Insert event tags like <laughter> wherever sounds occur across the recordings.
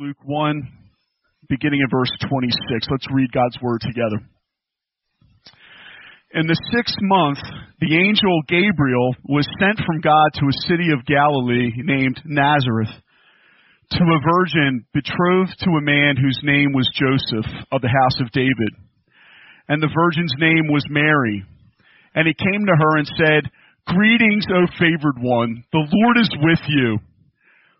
Luke 1, beginning in verse 26. Let's read God's word together. In the sixth month, the angel Gabriel was sent from God to a city of Galilee named Nazareth to a virgin betrothed to a man whose name was Joseph of the house of David. And the virgin's name was Mary. And he came to her and said, Greetings, O favored one, the Lord is with you.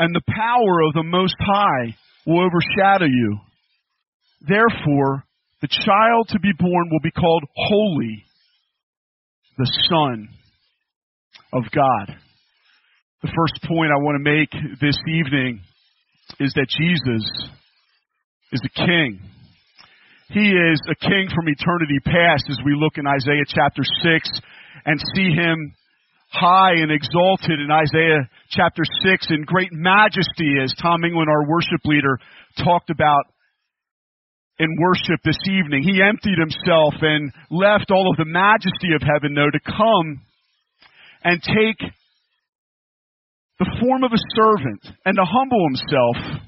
and the power of the Most High will overshadow you. Therefore, the child to be born will be called Holy, the Son of God. The first point I want to make this evening is that Jesus is the King. He is a King from eternity past as we look in Isaiah chapter 6 and see Him high and exalted in Isaiah chapter 6 in great majesty as Tom England, our worship leader, talked about in worship this evening. He emptied himself and left all of the majesty of heaven, though, to come and take the form of a servant and to humble himself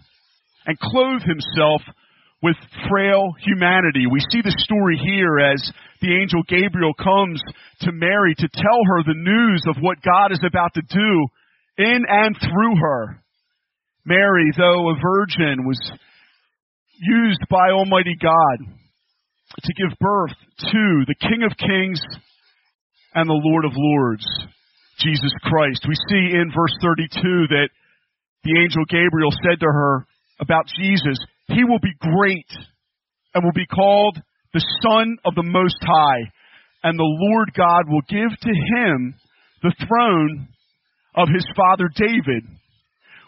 and clothe himself with frail humanity. We see the story here as the angel Gabriel comes to Mary to tell her the news of what God is about to do in and through her. Mary, though a virgin, was used by Almighty God to give birth to the King of Kings and the Lord of Lords, Jesus Christ. We see in verse 32 that the angel Gabriel said to her about Jesus, He will be great and will be called the Son of the Most High, and the Lord God will give to him the throne of his father David.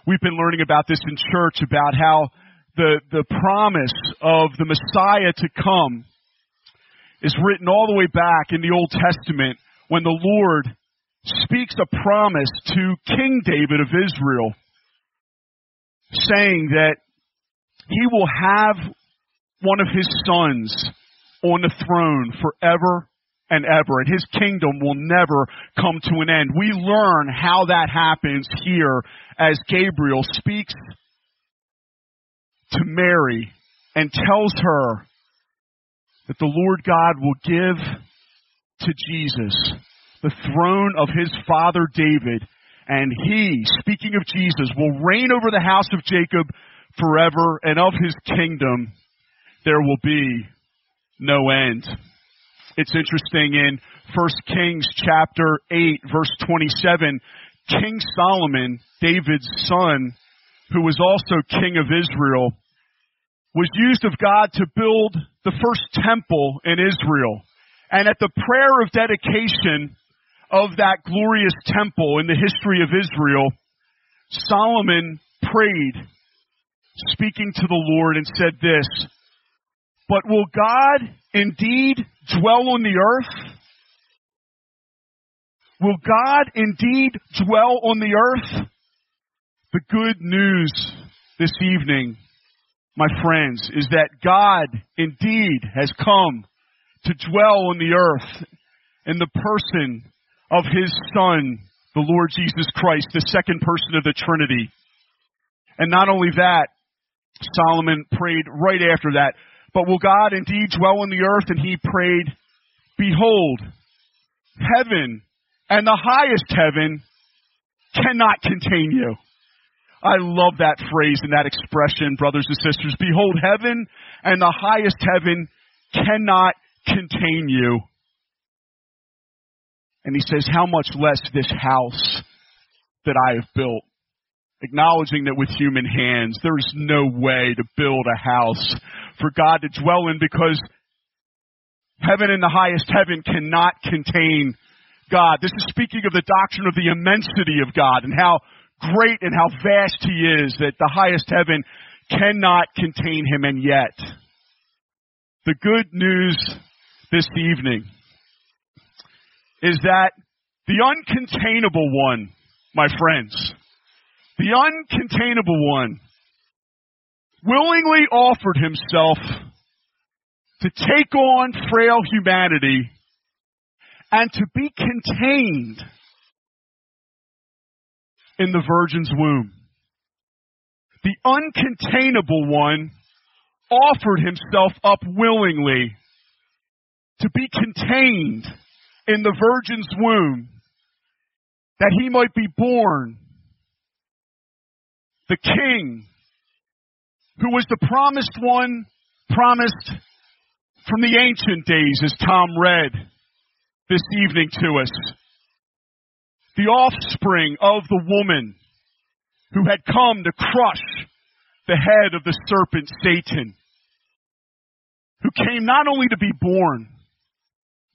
We've been learning about this in church about how the, the promise of the Messiah to come is written all the way back in the Old Testament when the Lord speaks a promise to King David of Israel saying that he will have one of his sons on the throne forever and ever, and his kingdom will never come to an end. We learn how that happens here as Gabriel speaks to Mary and tells her that the Lord God will give to Jesus the throne of his father David, and he, speaking of Jesus, will reign over the house of Jacob forever, and of his kingdom there will be no end. It's interesting in 1 Kings chapter 8 verse 27, King Solomon, David's son, who was also king of Israel, was used of God to build the first temple in Israel. And at the prayer of dedication of that glorious temple in the history of Israel, Solomon prayed, speaking to the Lord and said this, but will God indeed dwell on the earth? Will God indeed dwell on the earth? The good news this evening, my friends, is that God indeed has come to dwell on the earth in the person of His Son, the Lord Jesus Christ, the second person of the Trinity. And not only that, Solomon prayed right after that, but will God indeed dwell on the earth? And he prayed, Behold, heaven and the highest heaven cannot contain you. I love that phrase and that expression, brothers and sisters. Behold, heaven and the highest heaven cannot contain you. And he says, how much less this house that I have built. Acknowledging that with human hands, there is no way to build a house for God to dwell in because heaven and the highest heaven cannot contain God. This is speaking of the doctrine of the immensity of God and how great and how vast He is that the highest heaven cannot contain Him and yet. The good news this evening is that the uncontainable one, my friends, the uncontainable one willingly offered himself to take on frail humanity and to be contained in the virgin's womb. The uncontainable one offered himself up willingly to be contained in the virgin's womb that he might be born the king who was the promised one promised from the ancient days as Tom read this evening to us. The offspring of the woman who had come to crush the head of the serpent Satan, who came not only to be born,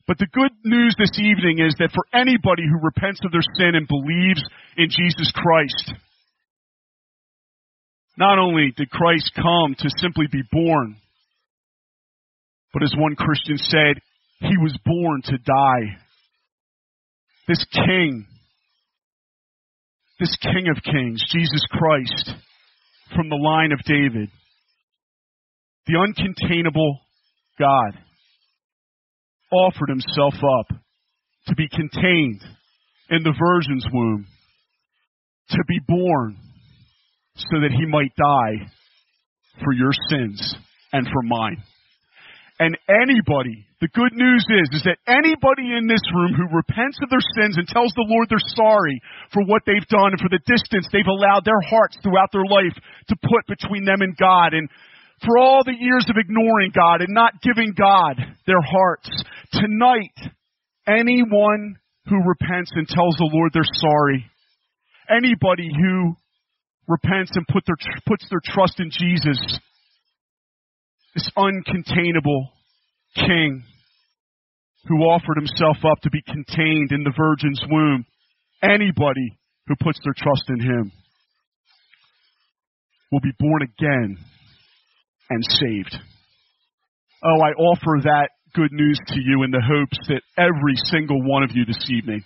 but the good news this evening is that for anybody who repents of their sin and believes in Jesus Christ, not only did Christ come to simply be born, but as one Christian said, he was born to die. This King, this King of Kings, Jesus Christ, from the line of David, the uncontainable God, offered himself up to be contained in the Virgin's womb, to be born so that he might die for your sins and for mine. And anybody, the good news is, is that anybody in this room who repents of their sins and tells the Lord they're sorry for what they've done and for the distance they've allowed their hearts throughout their life to put between them and God and for all the years of ignoring God and not giving God their hearts, tonight, anyone who repents and tells the Lord they're sorry, anybody who repents and put their, puts their trust in Jesus, this uncontainable king who offered himself up to be contained in the virgin's womb. Anybody who puts their trust in him will be born again and saved. Oh, I offer that good news to you in the hopes that every single one of you this evening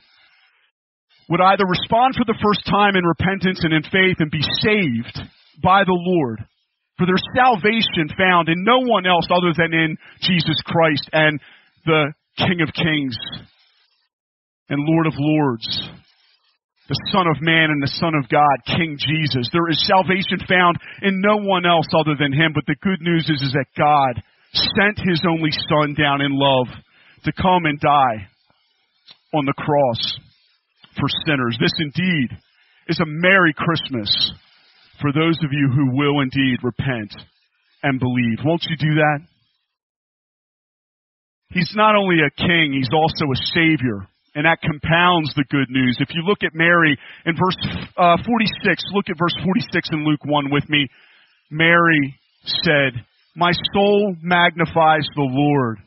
would either respond for the first time in repentance and in faith and be saved by the Lord for their salvation found in no one else other than in Jesus Christ and the King of Kings and Lord of Lords, the Son of Man and the Son of God, King Jesus. There is salvation found in no one else other than Him, but the good news is, is that God sent His only Son down in love to come and die on the cross for sinners. This indeed is a Merry Christmas for those of you who will indeed repent and believe. Won't you do that? He's not only a king, he's also a savior. And that compounds the good news. If you look at Mary in verse uh, 46, look at verse 46 in Luke 1 with me. Mary said, My soul magnifies the Lord,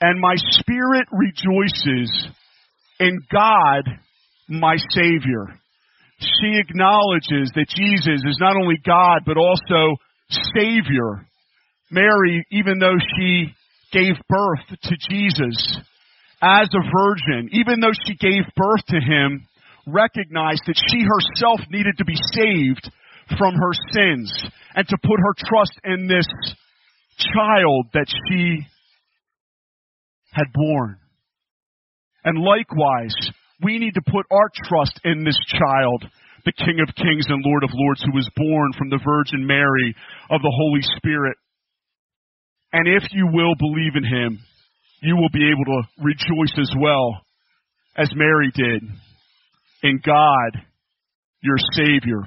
and my spirit rejoices in God my Savior. She acknowledges that Jesus is not only God, but also Savior. Mary, even though she gave birth to Jesus as a virgin, even though she gave birth to him, recognized that she herself needed to be saved from her sins and to put her trust in this child that she had born. And likewise, we need to put our trust in this child, the King of Kings and Lord of Lords, who was born from the Virgin Mary of the Holy Spirit. And if you will believe in him, you will be able to rejoice as well as Mary did in God, your Savior.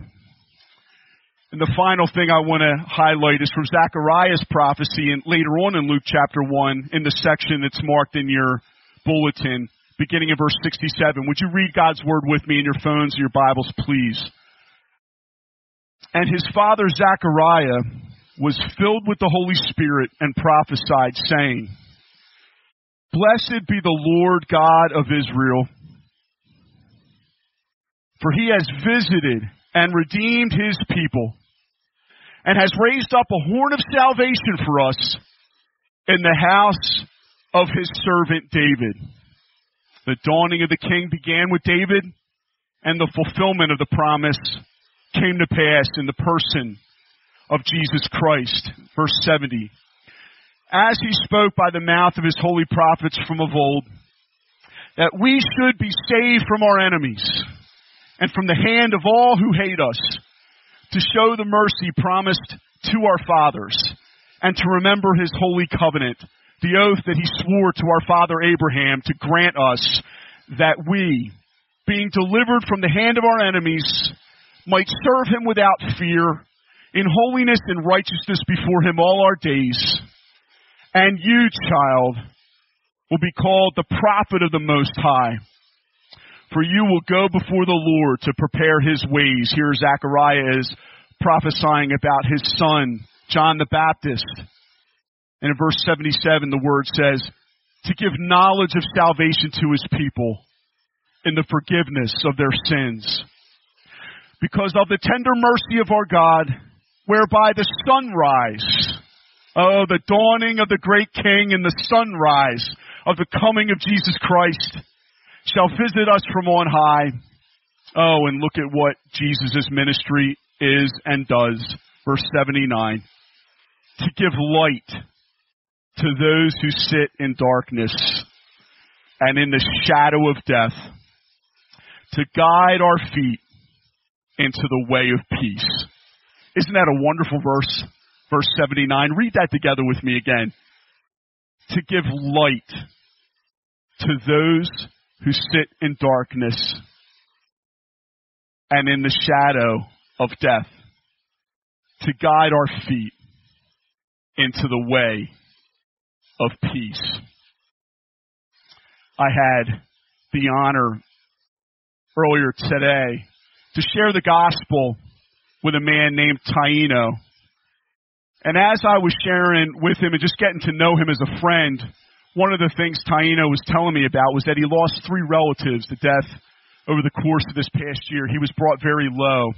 And the final thing I want to highlight is from Zechariah's prophecy and later on in Luke chapter 1 in the section that's marked in your bulletin, beginning of verse 67. Would you read God's word with me in your phones or your Bibles, please? And his father Zechariah was filled with the Holy Spirit and prophesied, saying, Blessed be the Lord God of Israel, for he has visited and redeemed his people and has raised up a horn of salvation for us in the house of his servant David. The dawning of the king began with David, and the fulfillment of the promise came to pass in the person of Jesus Christ. Verse 70. As he spoke by the mouth of his holy prophets from of old, that we should be saved from our enemies and from the hand of all who hate us to show the mercy promised to our fathers and to remember his holy covenant, the oath that he swore to our father Abraham to grant us that we, being delivered from the hand of our enemies, might serve him without fear, in holiness and righteousness before him all our days. And you, child, will be called the prophet of the Most High. For you will go before the Lord to prepare his ways. Here Zechariah is prophesying about his son, John the Baptist. And in verse 77, the word says, to give knowledge of salvation to his people in the forgiveness of their sins. Because of the tender mercy of our God, whereby the sunrise, oh, the dawning of the great King and the sunrise of the coming of Jesus Christ shall visit us from on high. Oh, and look at what Jesus' ministry is and does. Verse 79. To give light to those who sit in darkness and in the shadow of death. To guide our feet into the way of peace. Isn't that a wonderful verse? Verse 79. Read that together with me again. To give light to those who sit in darkness and in the shadow of death, to guide our feet into the way of peace. I had the honor earlier today to share the gospel with a man named Taino. And as I was sharing with him and just getting to know him as a friend, one of the things Taino was telling me about was that he lost three relatives to death over the course of this past year. He was brought very low.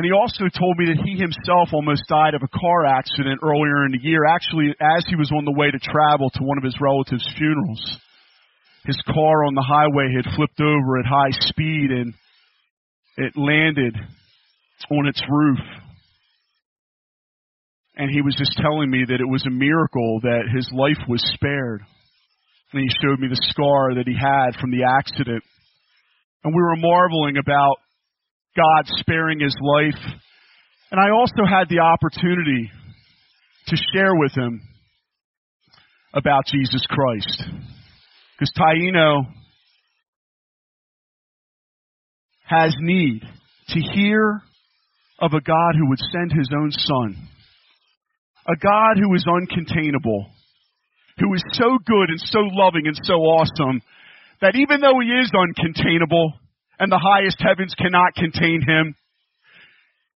And he also told me that he himself almost died of a car accident earlier in the year, actually as he was on the way to travel to one of his relatives' funerals. His car on the highway had flipped over at high speed and it landed on its roof and he was just telling me that it was a miracle that his life was spared. And he showed me the scar that he had from the accident. And we were marveling about God sparing his life. And I also had the opportunity to share with him about Jesus Christ. Because Taino has need to hear of a God who would send his own son a God who is uncontainable, who is so good and so loving and so awesome that even though he is uncontainable and the highest heavens cannot contain him,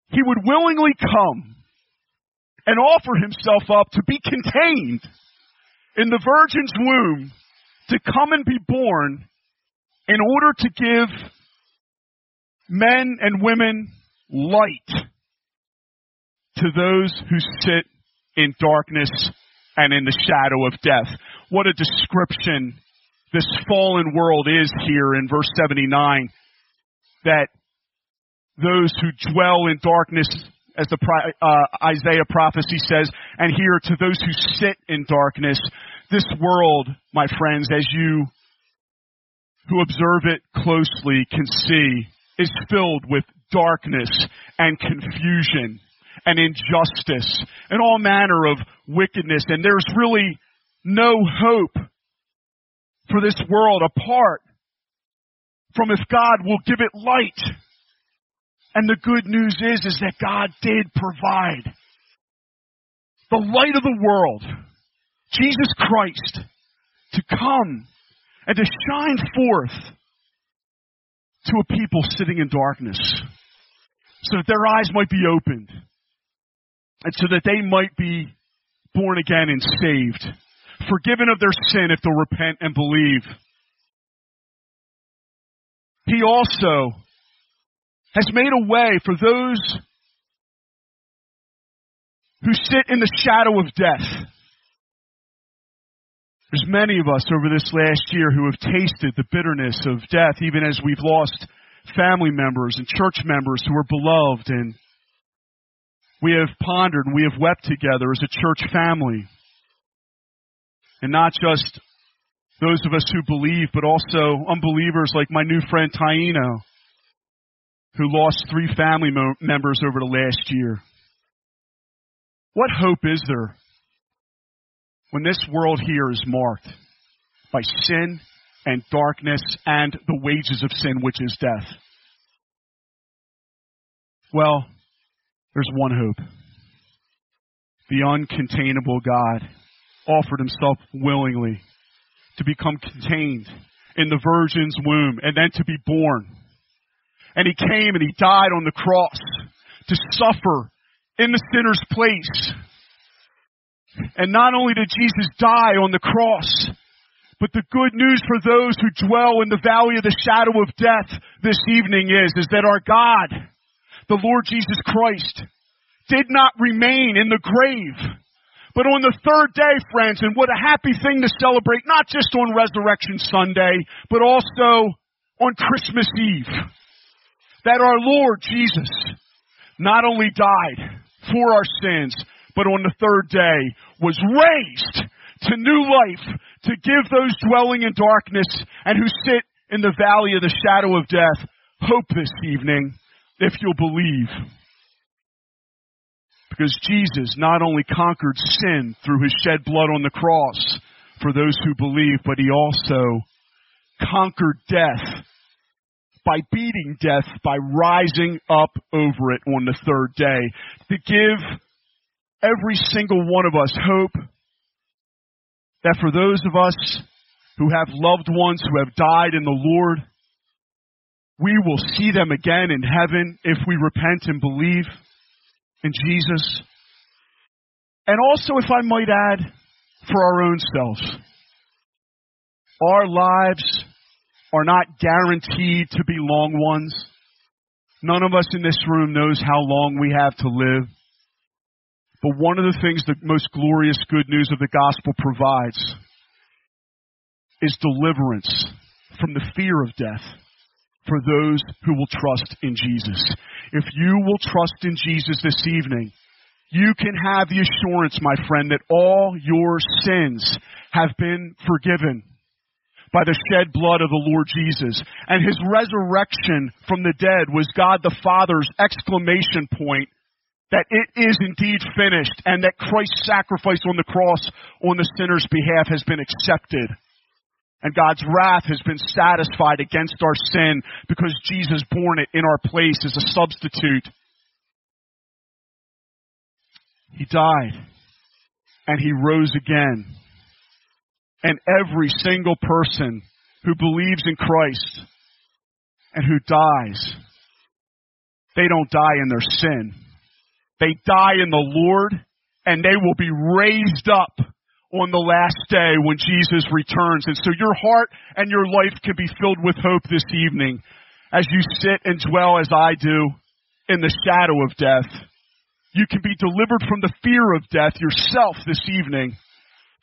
he would willingly come and offer himself up to be contained in the virgin's womb to come and be born in order to give men and women light to those who sit in darkness and in the shadow of death. What a description this fallen world is here in verse 79 that those who dwell in darkness as the uh, Isaiah prophecy says, and here to those who sit in darkness, this world, my friends, as you who observe it closely can see, is filled with darkness and confusion and injustice and all manner of wickedness. And there's really no hope for this world apart from if God will give it light. And the good news is, is that God did provide the light of the world, Jesus Christ, to come and to shine forth to a people sitting in darkness so that their eyes might be opened and so that they might be born again and saved, forgiven of their sin if they'll repent and believe. He also has made a way for those who sit in the shadow of death. There's many of us over this last year who have tasted the bitterness of death, even as we've lost family members and church members who are beloved, and we have pondered and we have wept together as a church family. And not just those of us who believe, but also unbelievers like my new friend Taino, who lost three family mo- members over the last year. What hope is there when this world here is marked by sin and darkness and the wages of sin, which is death? Well, there's one hope. The uncontainable God offered himself willingly to become contained in the virgin's womb and then to be born. And he came and he died on the cross to suffer in the sinner's place. And not only did Jesus die on the cross, but the good news for those who dwell in the valley of the shadow of death this evening is, is that our God, the Lord Jesus Christ, did not remain in the grave. But on the third day, friends, and what a happy thing to celebrate, not just on Resurrection Sunday, but also on Christmas Eve, that our Lord Jesus not only died for our sins, but on the third day was raised to new life to give those dwelling in darkness and who sit in the valley of the shadow of death hope this evening if you'll believe. Because Jesus not only conquered sin through his shed blood on the cross for those who believe, but he also conquered death by beating death by rising up over it on the third day to give every single one of us hope that for those of us who have loved ones who have died in the Lord, we will see them again in heaven if we repent and believe in Jesus. And also, if I might add, for our own selves. Our lives are not guaranteed to be long ones. None of us in this room knows how long we have to live. But one of the things the most glorious good news of the gospel provides is deliverance from the fear of death for those who will trust in Jesus. If you will trust in Jesus this evening, you can have the assurance, my friend, that all your sins have been forgiven by the shed blood of the Lord Jesus. And his resurrection from the dead was God the Father's exclamation point that it is indeed finished and that Christ's sacrifice on the cross on the sinner's behalf has been accepted. And God's wrath has been satisfied against our sin because Jesus borne it in our place as a substitute. He died and he rose again. And every single person who believes in Christ and who dies, they don't die in their sin. They die in the Lord and they will be raised up on the last day when Jesus returns. And so your heart and your life can be filled with hope this evening as you sit and dwell as I do in the shadow of death. You can be delivered from the fear of death yourself this evening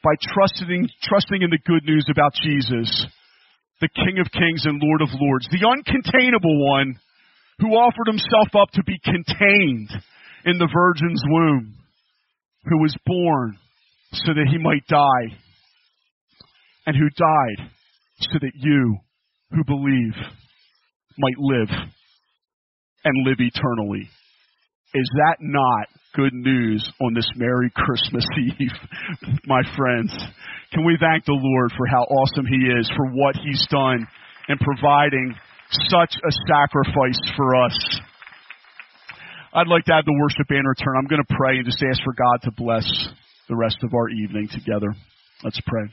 by trusting, trusting in the good news about Jesus, the King of Kings and Lord of Lords, the uncontainable one who offered himself up to be contained in the Virgin's womb, who was born so that he might die, and who died so that you who believe might live and live eternally. Is that not good news on this Merry Christmas <laughs> Eve, my friends? Can we thank the Lord for how awesome He is, for what He's done in providing such a sacrifice for us? I'd like to have the worship band return. I'm going to pray and just ask for God to bless the rest of our evening together. Let's pray.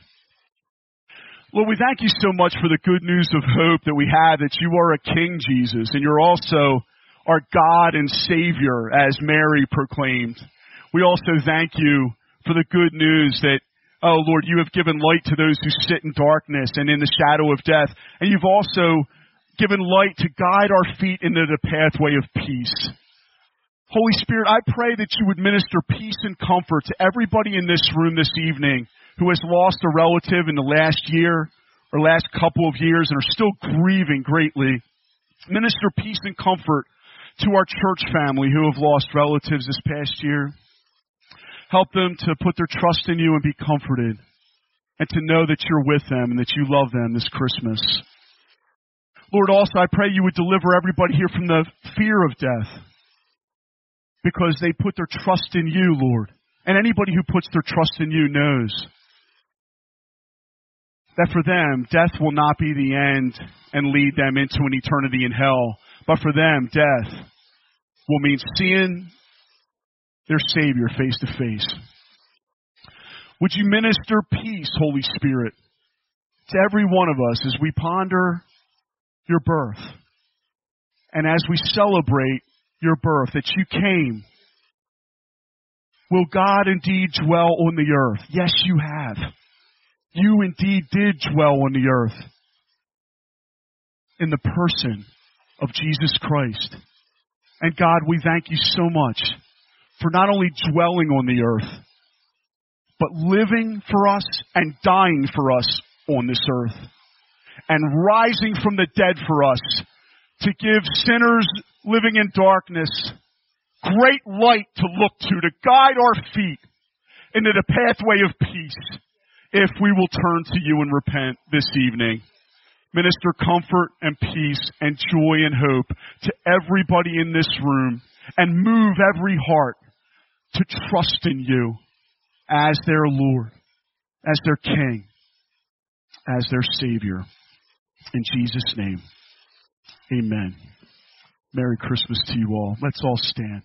Lord, we thank you so much for the good news of hope that we have that you are a King, Jesus, and you're also our God and Savior, as Mary proclaimed. We also thank you for the good news that, oh Lord, you have given light to those who sit in darkness and in the shadow of death, and you've also given light to guide our feet into the pathway of peace. Holy Spirit, I pray that you would minister peace and comfort to everybody in this room this evening who has lost a relative in the last year or last couple of years and are still grieving greatly. Minister peace and comfort to our church family who have lost relatives this past year. Help them to put their trust in you and be comforted and to know that you're with them and that you love them this Christmas. Lord, also I pray you would deliver everybody here from the fear of death because they put their trust in you, Lord. And anybody who puts their trust in you knows that for them, death will not be the end and lead them into an eternity in hell, but for them, death will mean seeing their Savior face to face. Would you minister peace, Holy Spirit, to every one of us as we ponder your birth and as we celebrate your birth, that you came? Will God indeed dwell on the earth? Yes, you have. You indeed did dwell on the earth in the person of Jesus Christ. And God, we thank you so much for not only dwelling on the earth, but living for us and dying for us on this earth and rising from the dead for us to give sinners living in darkness great light to look to, to guide our feet into the pathway of peace if we will turn to you and repent this evening. Minister comfort and peace and joy and hope to everybody in this room and move every heart to trust in you as their Lord, as their King, as their Savior. In Jesus' name, amen. Merry Christmas to you all. Let's all stand.